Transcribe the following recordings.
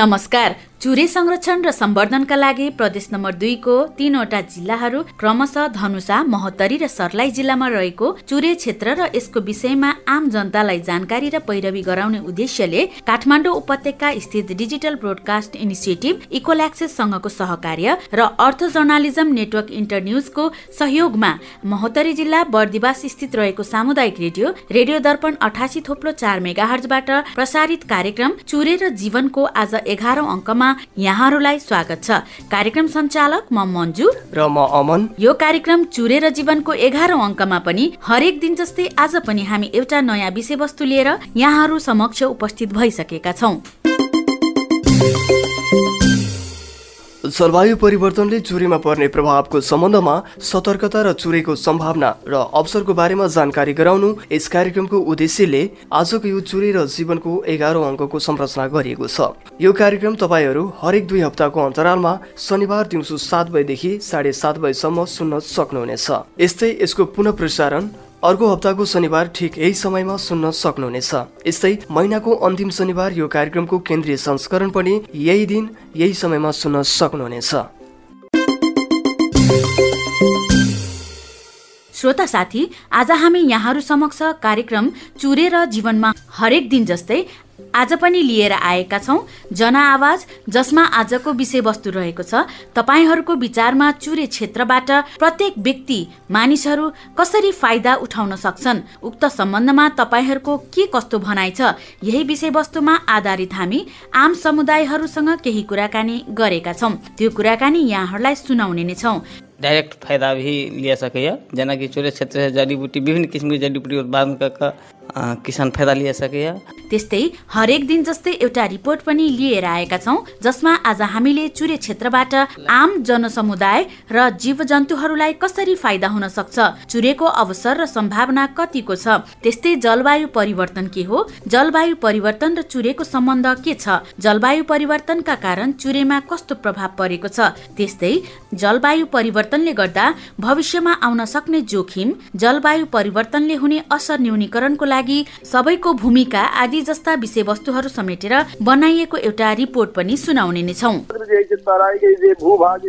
नमस्कार। चुरे संरक्षण र सम्वर्धनका लागि प्रदेश नम्बर दुईको तीनवटा जिल्लाहरू क्रमशः धनुषा महोत्तरी र सर्लाही जिल्लामा रहेको चुरे क्षेत्र र यसको विषयमा आम जनतालाई जानकारी र पैरवी गराउने उद्देश्यले काठमाडौँ उपत्यका स्थित digital broadcast initiative equal access संघको सहकार्य र अर्थ जर्नालिजम नेटवर्क इन्टर न्युजको सहयोगमा महोत्तरी जिल्ला बर्दिवास स्थित रहेको सामुदायिक रेडियो रेडियो दर्पण अठासी थोप्लो चार मेगाहर्जबाट प्रसारित कार्यक्रम चुरे र जीवनको आज एघारौं अङ्कमा यहाँहरूलाई स्वागत छ। कार्यक्रम सञ्चालक म मन्जु। र म अमन। यो कार्यक्रम चुरेर जीवनको एघारौं अङ्कमा पनि हरेक दिन जस्तै आज पनि हामी एउटा नयाँ विषयवस्तु लिएर यहाँहरू समक्ष उपस्थित भइसकेका छौँ। जलवायु परिवर्तनले चुरेमा पर्ने प्रभावको सम्बन्धमा सतर्कता र चुरेको सम्भावना र अवसरको बारेमा जानकारी गराउनु यस कार्यक्रमको उद्देश्यले आजको यो चुरे र जीवनको एघारौँ अङ्कको संरचना गरिएको छ। यो कार्यक्रम तपाईँहरू हरेक दुई हप्ताको अन्तरालमा शनिबार दिउँसो सात बजेदेखि साढे सात बजेसम्म सुन्न सक्नुहुनेछ। यस्तै यसको पुनः प्रसारण अर्को हप्ताको शनिबार ठिक यही समयमा सुन्न सक्नुहुनेछ। यस्तै महिनाको अन्तिम शनिबार यो कार्यक्रमको केन्द्रीय संस्करण पनि यही दिन यही समयमा सुन्न सक्नुहुनेछ। श्रोता साथी आज हामी यहाँहरू समक्ष कार्यक्रम चुरेर जीवनमा हरेक दिन जस्तै आज पनि लिएर आएका छौँ। जनआवाज जसमा आजको विषयवस्तु रहेको छ तपाईँहरूको विचारमा चुरे क्षेत्रबाट प्रत्येक व्यक्ति मानिसहरू कसरी फाइदा उठाउन सक्छन्? उक्त सम्बन्धमा तपाईँहरूको के कस्तो भनाइ छ? यही विषयवस्तुमा आधारित हामी आम समुदायहरूसँग केही कुराकानी गरेका छौँ। त्यो कुराकानी यहाँहरूलाई सुनाउने नै छौँ। डाइरेक्ट फायदा भी लिया सकैए जेनाकि चुरे क्षेत्र से जड़ी बूटी विभिन्न किसिमको जड़ी बूटी उत्पादन किसान फाइदा लिन त्यस्तै हरेक दिन जस्तै एउटा रिपोर्ट पनि लिएर आएका छौँ जसमा आज हामीले चुरे क्षेत्रबाट आम जनसमुदाय र जीव जन्तुहरूलाई कसरी फाइदा हुन सक्छ चुरेको अवसर र सम्भावना कतिको छ त्यस्तै जलवायु परिवर्तन के हो जलवायु परिवर्तन र चुरेको सम्बन्ध के छ जलवायु परिवर्तनका कारण चुरेमा कस्तो प्रभाव परेको छ त्यस्तै जलवायु परिवर्तनले गर्दा भविष्यमा आउन सक्ने जोखिम जलवायु परिवर्तनले हुने असर न्यूनीकरणको लागि लागि सबैको भूमिका आदि जस्ता विषयवस्तुहरू समेटेर बनाइएको एउटा रिपोर्ट पनि सुनाउने नै छौँ। भूभाग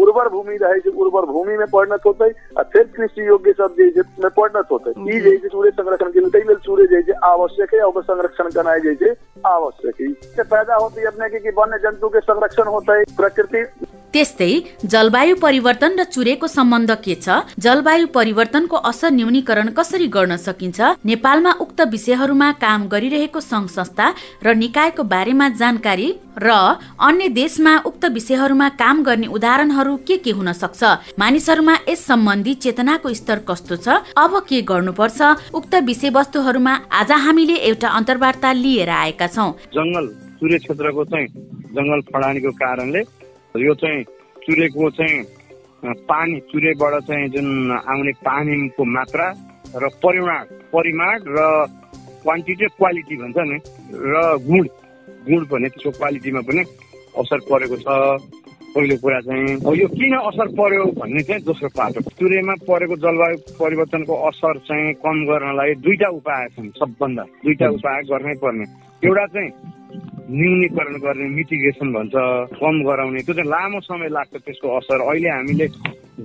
उर्वर भूमि रहे छै उर्वर भूमि में परिणत होते आ फिर कृषि योग्य सब जे छै में परिणत होते ई जे छै सूर्य संरक्षण के लिए सूर्य जे छै आवश्यक है ओकर संरक्षण करनाइ जे छै आवश्यक है। पैदा होते अपने के वन्य जंतु के संरक्षण होते प्रकृति? त्यस्तै जलवायु परिवर्तन र चुरेको सम्बन्ध के छ? जलवायु परिवर्तनको असर न्यूनीकरण कसरी गर्न सकिन्छ? नेपालमा उक्त विषयहरूमा काम गरिरहेको संघ संस्था र निकायको बारेमा जानकारी र अन्य देशमा उक्त विषयहरूमा काम गर्ने उदाहरणहरू के के हुन सक्छ? मानिसहरूमा यस सम्बन्धी चेतनाको स्तर कस्तो छ? अब के गर्नुपर्छ? उक्त विषयवस्तुहरूमा आज हामीले एउटा अन्तर्वार्ता लिएर आएका छौँ। जङ्गल सूर्य क्षेत्रको चाहिँ जङ्गल फडानीको कारणले यो चाहिँ चुरेको चाहिँ पानी चुरेबाट चाहिँ जुन आउने पानीको मात्रा र परिमाण परिमाण र क्वान्टिटी क्वालिटी भन्छ नि। र गुण गुण भने त्यसको क्वालिटीमा पनि असर परेको छ। पहिलो कुरा चाहिँ यो किन असर पर्यो? भन्ने चाहिँ दोस्रो पार्ट हो चुरेमा परेको जलवायु परिवर्तनको असर चाहिँ कम गर्नलाई दुईटा उपाय छन् सबभन्दा। दुईटा उपाय गर्नै पर्ने। एउटा चाहिँ न्यूनीकरण गर्ने मिटिगेसन भन्छ कम गराउने। त्यो चाहिँ लामो समय लाग्छ त्यसको असर। अहिले हामीले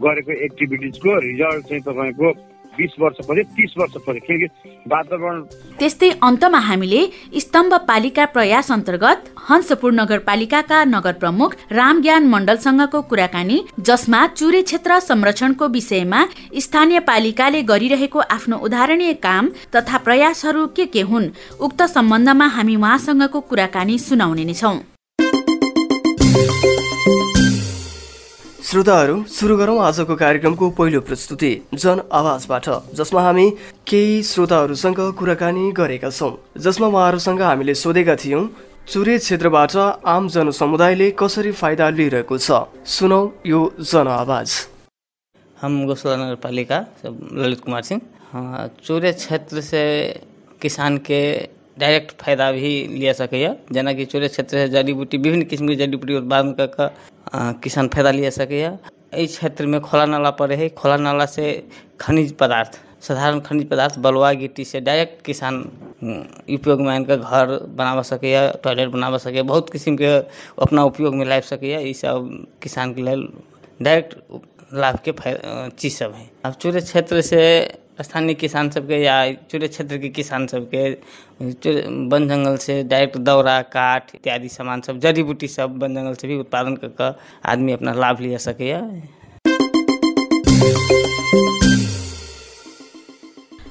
गरेको एक्टिभिटिजको रिजल्ट चाहिँ तपाईँको बिस वर्षपछि तिस वर्षपछि किनकि वातावरण त्यस्तै अन्तमा हामीले स्तम्भ पालिका प्रयास अन्तर्गत हंसपुर नगरपालिकाका नगर प्रमुख रामज्ञान मण्डलसँगको कुराकानी जसमा चुरे क्षेत्र संरक्षणको विषयमा स्थानीय पालिकाले गरिरहेको आफ्नो उदाहरणीय काम तथा प्रयासहरू के के हुन् उक्त सम्बन्धमा हामी उहाँसँगको कुराकानी सुनाउने नै छौँ। श्रोताहरू सुरु गरौँ आजको कार्यक्रमको पहिलो प्रस्तुति जन आवाजबाट जसमा हामी केही श्रोताहरूसँग कुराकानी गरेका छौँ जसमा उहाँहरूसँग हामीले सोधेका थियौँ चुरे क्षेत्रबाट आम जनसमुदायले कसरी फाइदा लिइरहेको छ। सुनौ यो जन आवाज। हम गोसला नगर पालिका ललित कुमार सिंह। चुरे क्षेत्र से किसान के डाइरेक्ट फ़ायदा भी लिया सकैए चुरे क्षेत्र से जड़ी बूटी, विभिन्न किस्म के जड़ी बूटी उत्पादन कर किसान फ़ायदा लिया सकैए क्षेत्र में खोला नाला पड़े है खोला नाला से खनिज पदार्थ, साधारण खनिज पदार्थ, बलुआ, गिट्टी से डायरेक्ट किसान उपयोगमे आनि कऽ घर बनाबऽ सकैए टॉयलेट बनाबऽ सकैए बहुत किसिमके अपना उपयोग में उपयोगमे लाबि सकैए ईसब किसानके लेल डायरेक्ट लाभ लाभके चीज़ सब है। अब चूरे क्षेत्र से स्थानीय किसान सबके या चूरे क्षेत्र के किसान सबके वन जंगल से डायरेक्ट दौरा काठ इत्यादि सामान सब जड़ी बूटी सब वन जंगल से भी उत्पादन कर आदमी अपना लाभ लिया सकैए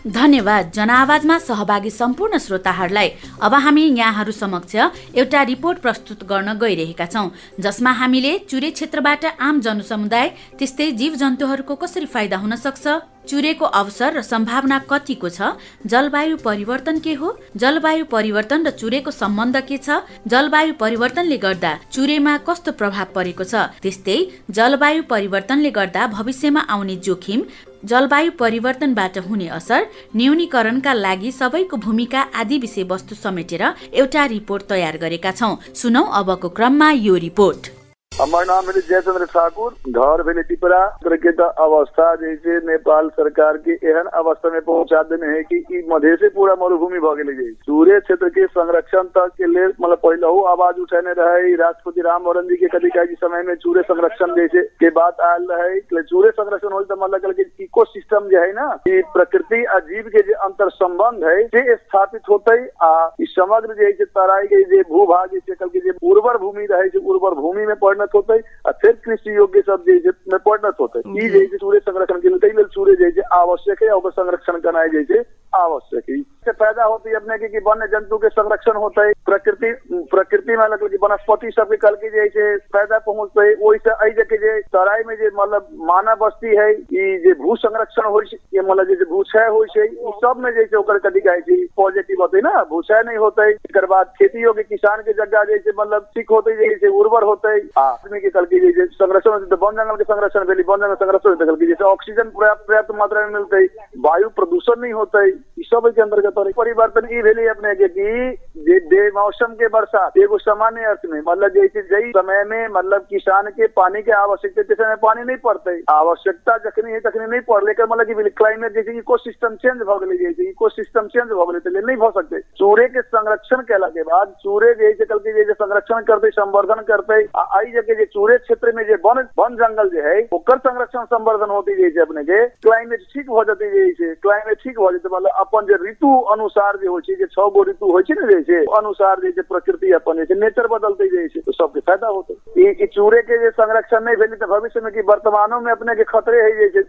धन्यवाद जनआवाजमा सहभागी सम्पूर्ण श्रोताहरूलाई। अब हामी यहाँहरू समक्ष एउटा रिपोर्ट प्रस्तुत गर्न गइरहेका छौँ जसमा हामीले चुरे क्षेत्रबाट आम जनसमुदाय त्यस्तै जीव जन्तुहरूको कसरी फाइदा हुन सक्छ? चुरेको अवसर र सम्भावना कतिको छ? जलवायु परिवर्तन के हो? जलवायु परिवर्तन र चुरेको सम्बन्ध के छ? जलवायु परिवर्तनले गर्दा चुरेमा कस्तो प्रभाव परेको छ? त्यस्तै जलवायु परिवर्तनले गर्दा भविष्यमा आउने जोखिम जलवायु परिवर्तनबाट हुने असर न्यूनीकरणका लागि सबैको भूमिका आदि विषय वस्तु समेटेर एउटा रिपोर्ट तयार गरेका छौँ। सुनौ अबको क्रममा यो रिपोर्ट। हमार नाम है जयचंद्र ठाकुर, घर भेले टिपरा के त अवस्था, जैसे नेपाल सरकार के एहन अवस्था में पहुँचा देने है कि मधे से पूरा मरुभूमि भ गेले है सूर्य क्षेत्र के संरक्षण तक के लिए मतलब पहले हो आवाज़ उठाने रहे, राष्ट्रपति राम वरण जी के कभी कभी समय में चूरे संरक्षण जैसे के बात आयल रहे चूरे संरक्षण हो तो मतलब इको सिस्टम जो है ना, कि प्रकृति आ जीव के जो अंतर संबंध है, से स्थापित होते, आ समग्र जो तराई के भू भाग जैसे कल के उर्वर भूमि रहे उर्वर भूमि में पड़ना परिणत होते आ फिर कृषि योग्य सब में परिणत होते ई जैसे सूर्य संरक्षण के लिए सूर्य जैसे आवश्यक है और संरक्षण करना जैसे आवश्यक है से पैदा होती है अपने की वन्य जंतु के संरक्षण होता प्रकृति प्रकृति में मतलब वनस्पति सब कल की जैसे पैदा पहुँचते है वही से आई जगह जे तराई में जे मतलब मानव बस्ती है, ये भू संरक्षण हो मतलब जैसे भूक्षय हो सब में जैसे कदी कहे पॉजिटिव होते ना भूक्षय नहीं होते। एक बाद खेती योग्य किसान के जगह जैसे मतलब ठीक होते जैसे उर्वर होते। आदमी के कल की जैसे संरक्षण होते वन जंगल के संरक्षण वन जंगल संरक्षण होते कल की जैसे ऑक्सीजन पर्याप्त मात्रा में मिलते। वायु प्रदूषण नहीं होता। सब के अंतर्गत परिवर्तन भेली अपने के कि जे मौसम के बरसात, एगो सामान्य अर्थ में मतलब जैसे जई समय में मतलब किसान के पानी के आवश्यकता के समय पानी नहीं पड़ते, आवश्यकता जखनी है तखनी नहीं पड़ लेकर मतलब की क्लाइमेट जैसे इको सिस्टम चेंज भ गई जैसे इको सिस्टम चेंज भ गई तो नहीं हो सकते। सूर्य के संरक्षण कैला के बाद, सूर्य जैसे कल के संरक्षण करते, संवर्धन करते आई जगह जो सूर्य क्षेत्र में जो वन वन जंगल जो है संरक्षण, संवर्धन होती जैसे अपने के क्लाइमेट ठीक हो जाती जैसे क्लाइमेट ठीक हो जाते मतलब अपन जो ऋतु अनुसार जो हो जे छह गो ऋतु होइ छै ने जे अनुसार जे प्रकृति अपन जे नेचर बदलते जाइ छै तो सबके फायदा होते। ई चूरे के जे संरक्षण नहीं भेली तो भविष्य में की वर्तमानों में अपने के खतरे है जे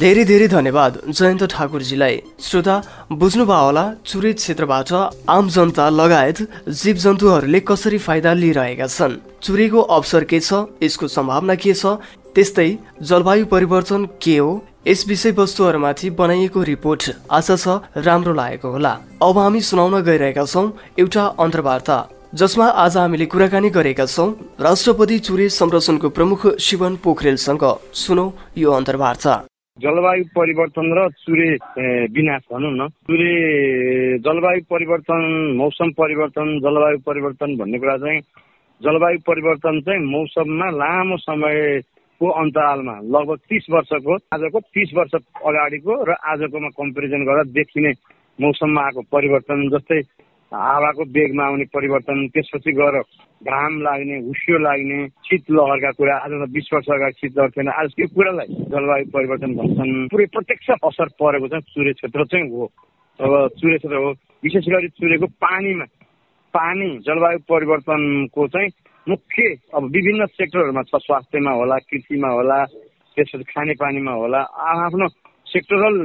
धेरै धेरै धन्यवाद जयन्त ठाकुरजीलाई। श्रोता बुझ्नुभयो होला चुरे क्षेत्रबाट आम जनता लगायत जीव जन्तुहरूले कसरी फाइदा लिइरहेका छन्? चुरेको अवसर के छ? यसको सम्भावना के छ? त्यस्तै जलवायु परिवर्तन के हो? यस विषयवस्तुहरूमाथि बनाइएको रिपोर्ट आशा छ राम्रो लागेको होला। अब हामी सुनाउन गइरहेका छौँ एउटा अन्तर्वार्ता जसमा आज हामीले कुराकानी गरेका छौँ राष्ट्रपति चुरे संरक्षणको प्रमुख शिवन पोखरेलसँग। सुनौ यो अन्तर्वार्ता। जलवायु परिवर्तन र चुरे विनाश भनौँ न। चुरे जलवायु परिवर्तन मौसम परिवर्तन जलवायु परिवर्तन भन्ने कुरा चाहिँ जलवायु परिवर्तन चाहिँ मौसममा लामो समय को अन्तरालमा लगभग तिस वर्षको आजको तिस वर्ष अगाडिको र आजकोमा कम्पेरिजन गर्दा देखिने मौसममा आएको परिवर्तन जस्तै हावाको बेगमा आउने परिवर्तन त्यसपछि गएर घाम लाग्ने हुस्यो लाग्ने शीतलहरका कुरा आज बिस वर्ष अगाडि शीतलहर थिएन आज यो कुरालाई जलवायु परिवर्तन भन्छन्। पुरै प्रत्यक्ष असर परेको चाहिँ सूर्य क्षेत्र चाहिँ हो। अब सूर्य क्षेत्र हो। विशेष गरी सूर्यको पानीमा पानी जलवायु परिवर्तनको चाहिँ मुख्य अब विभिन्न सेक्टरहरूमा छ स्वास्थ्यमा होला कृषिमा होला त्यसपछि खानेपानीमा होला आफ्नो सेक्टरल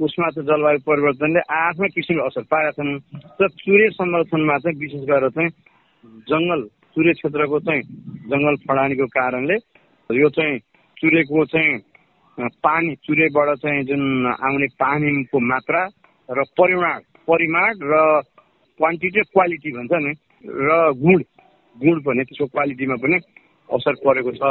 उसमा चाहिँ जलवायु परिवर्तनले आफ्नै किसिमको असर पाएका छन् र सूर्य संरक्षणमा चाहिँ विशेष गरेर चाहिँ जङ्गल सूर्य क्षेत्रको चाहिँ जङ्गल फडानीको कारणले यो चाहिँ सूर्यको चाहिँ पानी सूर्यबाट चाहिँ जुन आउने पानीको मात्रा र परिमाण परिमाण र क्वान्टिटी क्वालिटी भन्छ नि र गुण। गुण भने त्यसको क्वालिटीमा पनि असर परेको छ।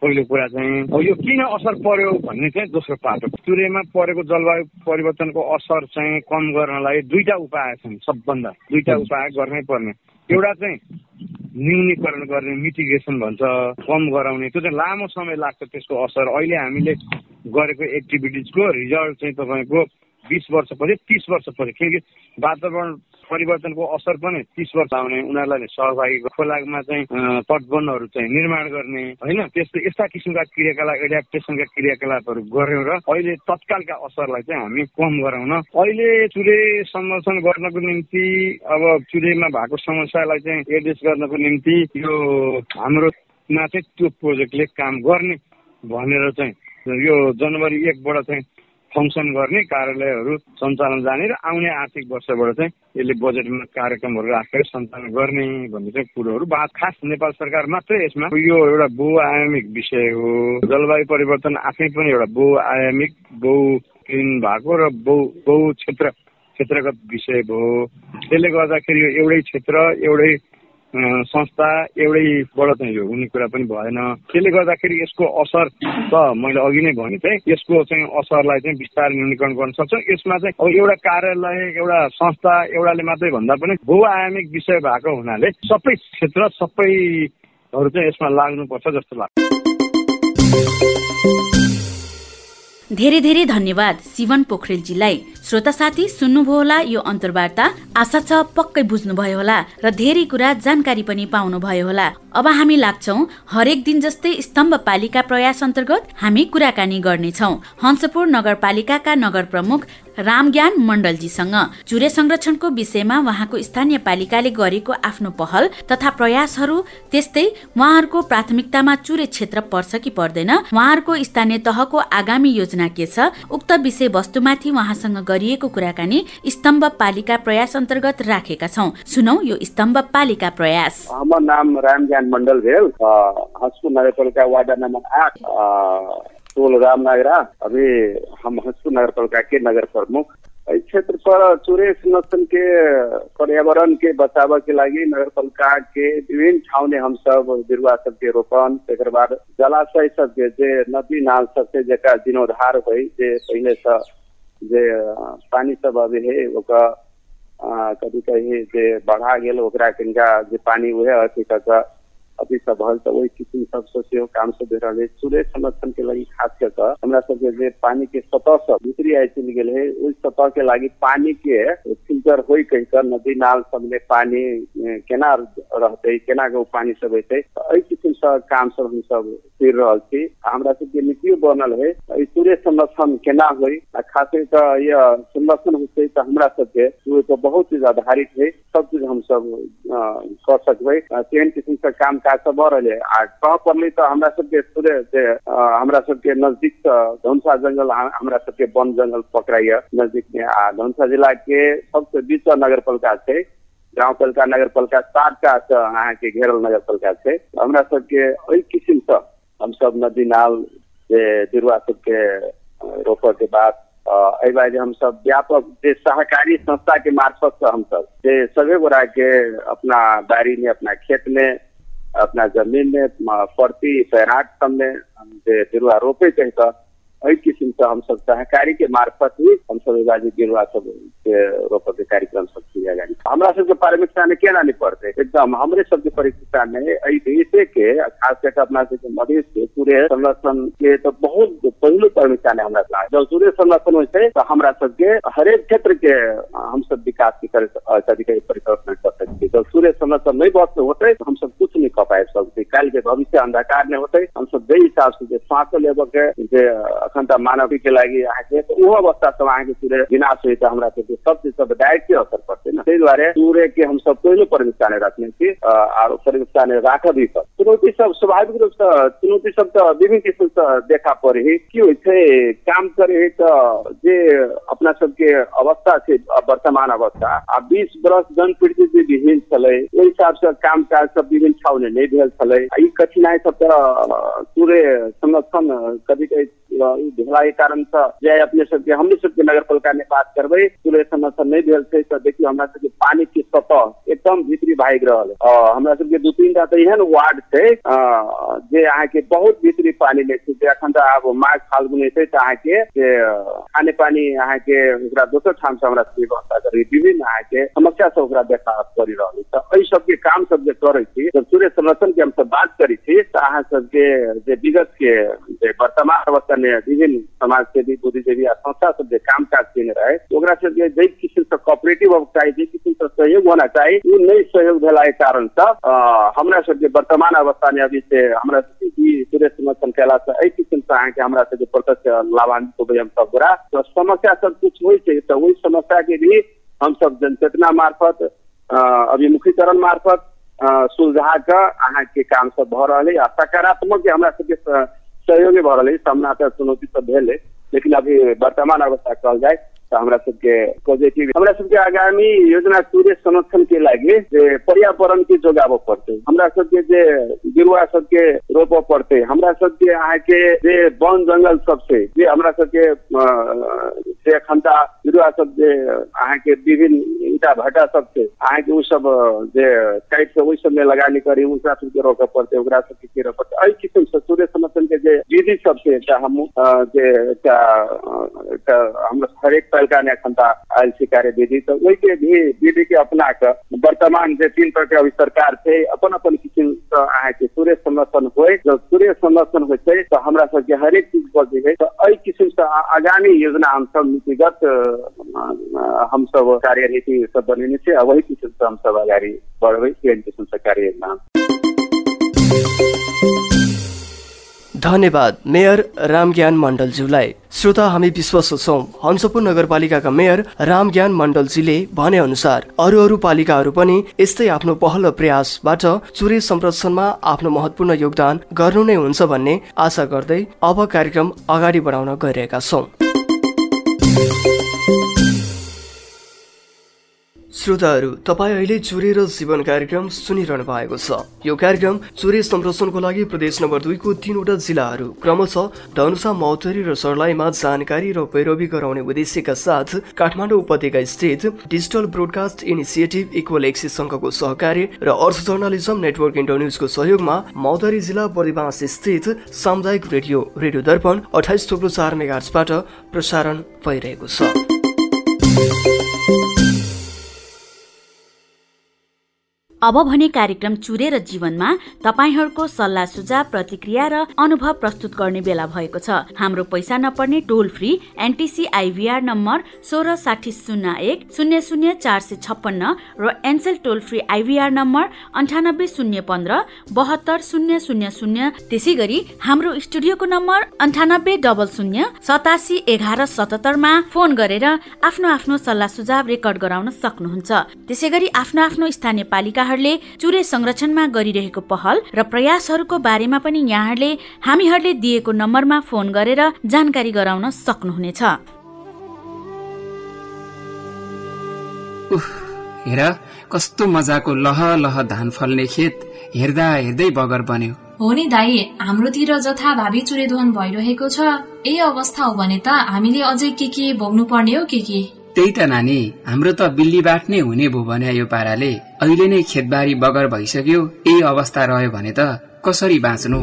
पहिलो कुरा चाहिँ अब यो किन असर पर्यो भन्ने चाहिँ दोस्रो पाटो। सूर्यमा परेको जलवायु परिवर्तनको असर चाहिँ कम गर्नलाई दुईटा उपाय छन् सबभन्दा। दुईटा उपाय गर्नै पर्ने। एउटा चाहिँ न्यूनीकरण गर्ने मिटिगेसन भन्छ कम गराउने। त्यो चाहिँ लामो समय लाग्छ त्यसको असर। अहिले हामीले गरेको एक्टिभिटिजको रिजल्ट चाहिँ तपाईँको बिस वर्षपछि तिस वर्षपछि किनकि वातावरण परिवर्तनको असर पनि तिस वर्ष आउने उनीहरूलाई सहभागी खोलामा चाहिँ तटबन्धहरू चाहिँ निर्माण गर्ने होइन? त्यस्तो यस्ता किसिमका क्रियाकलाप एड्याप्टेसनका क्रियाकलापहरू गऱ्यौँ र अहिले तत्कालका असरलाई चाहिँ हामी कम गराउन अहिले चुरे संरक्षण गर्नको निम्ति अब चुरेमा भएको समस्यालाई चाहिँ एड्रेस गर्नको निम्ति यो हाम्रोमा चाहिँ त्यो प्रोजेक्टले काम गर्ने भनेर चाहिँ यो जनवरी एकबाट चाहिँ फङ्सन गर्ने कार्यालयहरू सञ्चालन जाने र आउने आर्थिक वर्षबाट चाहिँ यसले बजेटमा कार्यक्रमहरू राखेर सञ्चालन गर्ने भन्ने चाहिँ कुरोहरू बात खास नेपाल सरकार मात्रै यसमा। यो एउटा बहुआयामिक विषय हो। जलवायु परिवर्तन आफै पनि एउटा बहुआयामिक बहु भएको र बहु बहु क्षेत्र क्षेत्रगत विषय भयो। त्यसले गर्दाखेरि यो एउटै क्षेत्र एउटै संस्था एउटैबाट चाहिँ यो हुने कुरा पनि भएन। त्यसले गर्दाखेरि यसको असर त मैले अघि नै भने चाहिँ यसको चाहिँ असरलाई चाहिँ बिस्तारै न्यूनीकरण गर्न सक्छौँ। यसमा चाहिँ अब एउटा कार्यालय एउटा संस्था एउटाले मात्रै भन्दा पनि बहुआयामिक विषय भएको हुनाले सबै क्षेत्र सबैहरू चाहिँ यसमा लाग्नुपर्छ जस्तो लाग्छ। धेरै धेरै धन्यवाद शिवन पोखरेलजीलाई। श्रोता साथी सुन्नुभयो होला यो अन्तर्वार्ता? आशा छ पक्कै बुझ्नुभयो होला र धेरै कुरा जानकारी पनि पाउनुभयो होला। अब हामी लाग्छौ हरेक दिन जस्तै स्तम्भ पालिका प्रयास अन्तर्गत हामी कुराकानी गर्नेछौ। हंसपुर नगरपालिकाका नगर प्रमुख रामज्ञान मण्डलजीसँग। चुरे संरक्षणको विषयमा उहाँको स्थानीय पालिकाले गरेको आफ्नो पहल तथा प्रयासहरू त्यस्तै उहाँहरूको प्राथमिकतामा चुरे क्षेत्र पर्छ कि पर्दैन उहाँहरूको स्थानीय तहको आगामी योजना के छ उक्त विषय वस्तुमाथि उहाँसँग गरिएको कुराकानी स्तम्भ पालिका प्रयास अन्तर्गत राखेका छौ। सुनौ यो स्तम्भ पालिका प्रयास। नाम रामज्ञान मण्डल भेल। नगरपालिका वार्ड नम्बर आठ टोल रामनगरा अभी हम हंसपुर नगर पालिका के नगर प्रमुख। इस क्षेत्र पर चूरे संरक्षण के पर्यावरण के बचाव के लगी नगर पालिका के विभिन्न ठाव ने हम सब बिरुआ सब के रोपण एक बाद जलाशय सब के जे नदी नाल सब से जका जीर्णोद्धार हुई जे पहले से जे पानी सब अभी है कभी कहीं जे बढ़ा ओकरा कनिका जे पानी उहे अथी का अभी सब भल तो वही किसिम सब से काम सब रहा है सूर्य संरक्षण के लगी खास कर हमरा सबके जे पानी के सतह से भीतरी आइ चल गेल सतह के लगी पानी के फिल्टर हो कहीं नदी नाल सब पानी केना रहते केना के पानी सब हेतै एहि किसिम काम सब हम सब कर रहा छी। हमरा सबके नीतियो बनल है सूर्य संरक्षण केना होई खास कर ये संरक्षण होते तो हमरा सबके तो बहुत चीज आधारित है सब चीज हम सब कर सकबै। तेहन किसिम से काम काज सब बढ़ रहे आ कह पड़ले तो हमरा सबके पूरे जे हमरा सबके नजदीक धनुषा जंगल हमरा सबके वन जंगल पकड़ाइए नजदीक में आ धनुषा जिला के सबसे बीच नगर पालिका है गाँव पालिका नगर पालिका सात का अहाँ के घेरल नगर पालिका है हमरा सबके एहि किसिम से हम सब नदी नाल जे बिरुआ सबके रोपे के बाद एहि बार हम सब व्यापक जे सहकारी संस्था के मार्फत से हम सब जे सभी गोरा के अपना बाड़ी में अपना खेत में अपना जमीन में प्रति पैराट सब में जे बिरुआ रोपे कहीं तो एहि किसिम से हम सब सहकारी के मार्फत ही हम सब एगाजी बिरुआ सब के रोपे के कार्यक्रम सब किया जाए। हमरा सबके प्राथमिकता में केना नहीं पड़ते? एकदम हमरे सबके प्राथमिकता में एहि देशे के खास करके अपना सबके मधेश के सूर्य संरक्षण के तो बहुत पहलू ने हमरा लाग जब सूर्य संरक्षण हो तो हमरा सबके हरेक क्षेत्र के हम सब विकास की परिकल्पना कर सकते जब सूर्य संरक्षण नहीं बहुत होते तो हम सब कुछ नहीं कर पाए सकते कल के भविष्य अंधकार नहीं होते हम सब दे हिसाब से सांस लेबे के अखन त मानवी के लागि अहाँके तो वो अवस्था सब अहाँके सूर्य विनाश हुई तो हमरा सबके सब चीज सब डायरेक्टली असर पड़ते ना ताहि दुआरे सूर्य के हम सब पहले प्राथमिकता ने रखने छी और प्राथमिकता ने राखब सब चुनौती सब स्वाभाविक रूप से चुनौती सब तो विभिन्न किस्म से देखा पड़े है। की होइ छै काम करे है तो जे अपना सबके अवस्था छै वर्तमान अवस्था। आ बीस बरस जन पीड़ित जे विहीन छलै ओहि हिसाब से काम काज सब विभिन्न ने नहीं भेल छलै। ई कठिनाई सब तो सूर्य संरक्षण कभी कभी ई भेला के कारण से जे अपने सबके हमने सबके नगर पालिका ने बात करबै चूल्हे संरक्षण नहीं भेल छै तऽ देखियो हमरा सबके पानी के सतह एकदम भीतरी भागि रहल है हमरा सबके दू तीन टा तऽ एहन वार्ड छै अ, जे अहाँके बहुत भीतरी पानी लै छै जे अखन तऽ माघ फाल्गुन तऽ अहाँके जे खाने पानी अहाँके ओकरा दोसर ठाम से हमरा सबके व्यवस्था करी विभिन्न अहाँके समस्या सब ओकरा देखा पड़ि रहल है तऽ सबके काम सब जे करै छी जब सूर्य संरक्षण के हमसब बात करै छी तऽ अहाँ सबके जे विगत के जे वर्तमान अवस्था में विभिन्न समाज सेवी बुद्धिजीवी आ संस्था सब जे काम काज केने रहे ओकरा सबके जै किसिम से कोऑपरेटिव चाही जै किसिम से सहयोग होना चाही उ नहीं सहयोग भेला के कारण से अ, हमरा सबके वर्तमान अवस्था में अभी से हमरा ई सूर्य संरक्षण कैला से एहि किसिम से अहाँके हमरा सबके प्रत्यक्ष लाभान्वित होबै हम सब गोरा। तऽ समस्या सब कुछ होइ छै तऽ ओहि समस्या के भी सब जनचेतना मार्फत अभिमुखीकरण मार्फत सुलझा कऽ अहाँके काम सब भऽ रहल। आ सकारात्मक जे हमरा सबके सहयोगे भऽ रहल है सामना तऽ चुनौती सब भेल लेकिन अभी वर्तमान अवस्था कहल जाय हमरा सबके पॉजिटिव हमरा सबके आगामी योजना सूर्य संरक्षण के लागि जे पर्यावरण के जोगाबऽ पड़तै हमरा सबके जे बिरुआ सबके रोपऽ पड़तै हमरा सबके अहाँके जे वन जंगल सब छै जे हमरा सबके से एखनता बिरुआ सब जे अहाँके विभिन्न भट्टा सब छै अहाँके सब जे काटि ओहि सब में लगानी करी ओकरा सबके रोकऽ पड़तै ओकरा सबके कीरऽ पड़तै एहि किसिम से सूर्य संरक्षण के जे विधि सब छै एकटा जे एकटा हरेक छै कार्य विधि तऽ ओहि के भी वर्तमान जे तीन तरह के अभी सरकार छै अपन अपन किसिम से अहाँके सूर्य संरक्षण होय जब सूर्य संरक्षण होइ छै तऽ हमरा हरेक चीज है तऽ एहि किसिम से आ- आगामी योजना हमसब नीतिगत हमसब कार्यनीति सब बनेने आ वही किसिम से हमसब अगाडि बढ़बै एहन किसिम से कार्य योजना धन्यवाद मेयर रामज्ञान मण्डलज्यूलाई श्रोता हामी विश्वास छौँ हंसपुर नगरपालिकाका मेयर रामज्ञान मण्डलजीले भने अनुसार अरू अरू पालिकाहरू पनि यस्तै आफ्नो पहल र प्रयासबाट चुरे संरक्षणमा आफ्नो महत्वपूर्ण योगदान गर्नु नै हुन्छ भन्ने आशा गर्दै अब कार्यक्रम अगाडि बढाउन गइरहेका छौँ श्रोताहरू तपाईँ अहिले चुरे जीवन कार्यक्रम सुनिरहनु भएको छ। यो कार्यक्रम चुरे संरक्षणको लागि प्रदेश नम्बर दुईको तीनवटा जिल्लाहरू क्रमशः धनुषा मौतरी र सर्लाहीमा जानकारी र पैरवी गराउने उद्देश्यका साथ काठमाडौँ उपत्यका स्थित digital broadcast initiative equal access सङ्घको सहकार्य र अर्थ जर्नलिजम नेटवर्क इन्टरन्युजको सहयोगमा मौतरी जिल्ला बर्दिवास स्थित सामुदायिक रेडियो रेडियो दर्पण अठाइस थोप्लो चार प्रसारण भइरहेको छ। अब भने कार्यक्रम चुरे र जीवनमा तपाईँहरूको सल्लाह सुझाव प्रतिक्रिया र अनुभव प्रस्तुत गर्ने बेला भएको छ। हाम्रो पैसा नपर्ने toll free NTC IVR number सोह्र साठी शून्य एक शून्य शून्य चार सय छप्पन्न र Ncell toll free IVR number अन्ठानब्बे शून्य पन्ध्र बहत्तर शून्य शून्य शून्य। त्यसै गरी हाम्रो स्टुडियोको नम्बर अन्ठानब्बे डबल शून्य सतासी एघार सतहत्तरमा फोन गरेर आफ्नो आफ्नो सल्लाह सुझाव रेकर्ड गराउन सक्नुहुन्छ। त्यसै गरी आफ्नो आफ्नो स्थानीय पालिकाहरूले चुरे संरक्षणमा गरिरहेको पहल र प्रयासहरूको बारेमा पनि यहाँहरूले हामीहरूले दिएको नम्बरमा फोन गरेर जानकारी गराउन सक्नुहुनेछ। उफ हेर कस्तो मजाको लह लह धान फल्ने खेत हेर्दा हेर्दै बगर बन्यो। हो नि दाई हाम्रोतिर जथाभावी चुरेदोहन भइरहेको छ। यही अवस्था हो भने त हामीले अझै के के भोग्नु पर्ने हो के के? त्यही त नानी हाम्रो त बिल्लीबाट नै हुने भो भने यो पाराले। अहिले नै खेतबारी बगर भइसक्यो यही अवस्था रह्यो भने त कसरी बाँच्नु?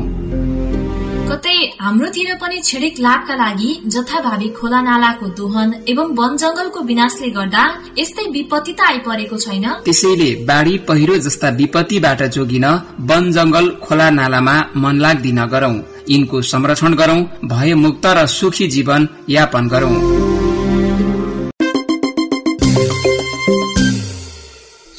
कतै हाम्रोतिर पनि छिडिक लाभका लागि जथाभावी खोला नालाको दोहन एवं वन जंगलको विनाशले गर्दा यस्तै विपत्ति त आइपरेको छैन? त्यसैले बाढी पहिरो जस्ता विपत्तिबाट जोगिन वन जंगल खोला नालामा मन लाग्दी नगरौं यिनको संरक्षण गरौं भय मुक्त र सुखी जीवन यापन गरौं।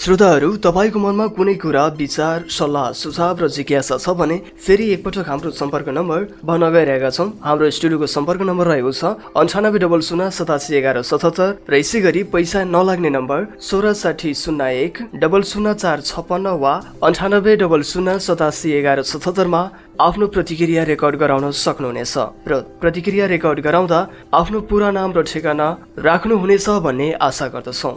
श्रोताहरू तपाईँको मनमा कुनै कुरा विचार सल्लाह सुझाव र जिज्ञासा छ भने फेरि एकपटक हाम्रो सम्पर्क नम्बर भन्न गइरहेका छौँ। हाम्रो स्टुडियोको सम्पर्क नम्बर रहेको छ अन्ठानब्बे डबल शून्य सतासी एघार सतहत्तर र यसै गरी पैसा नलाग्ने नम्बर सोह्र साठी शून्य एक डबल शून्य चार छप्पन्न वा अन्ठानब्बे डबल शून्य सतासी एघार सतहत्तरमा आफ्नो प्रतिक्रिया रेकर्ड गराउन सक्नुहुनेछ र प्रतिक्रिया रेकर्ड गराउँदा आफ्नो पुरा नाम र ठेगाना राख्नुहुनेछ भन्ने आशा गर्दछौँ।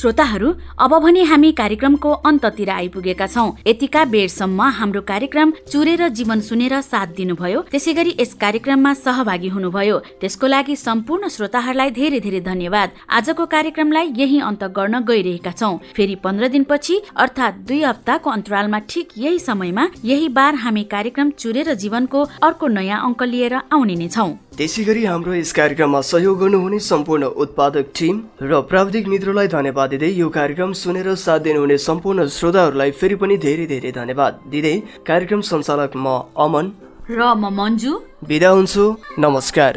श्रोताहरू अब भने हामी कार्यक्रमको अन्ततिर आइपुगेका छौँ। यतिका बेरसम्म हाम्रो कार्यक्रम चुरेर जीवन सुनेर साथ दिनुभयो। त्यसै गरी यस कार्यक्रममा सहभागी हुनुभयो। त्यसको लागि सम्पूर्ण श्रोताहरूलाई धेरै धेरै धन्यवाद। आजको कार्यक्रमलाई यही अन्त गर्न गइरहेका छौँ। फेरि पन्ध्र दिनपछि अर्थात् दुई हप्ताको अन्तरालमा ठिक यही समयमा यही बार हामी कार्यक्रम चुरेर जीवनको अर्को नयाँ अङ्क लिएर आउने नै छौँ। त्यसै गरी हाम्रो यस कार्यक्रममा सहयोग गर्नुहुने सम्पूर्ण उत्पादक टिम र प्राविधिक मित्रलाई धन्यवाद दिँदै यो कार्यक्रम सुनेर साथ दिनुहुने सम्पूर्ण श्रोताहरूलाई फेरि पनि धेरै धेरै धन्यवाद दिँदै कार्यक्रम सञ्चालक म अमन र म मन्जु। बिदा हुन्छु। नमस्कार।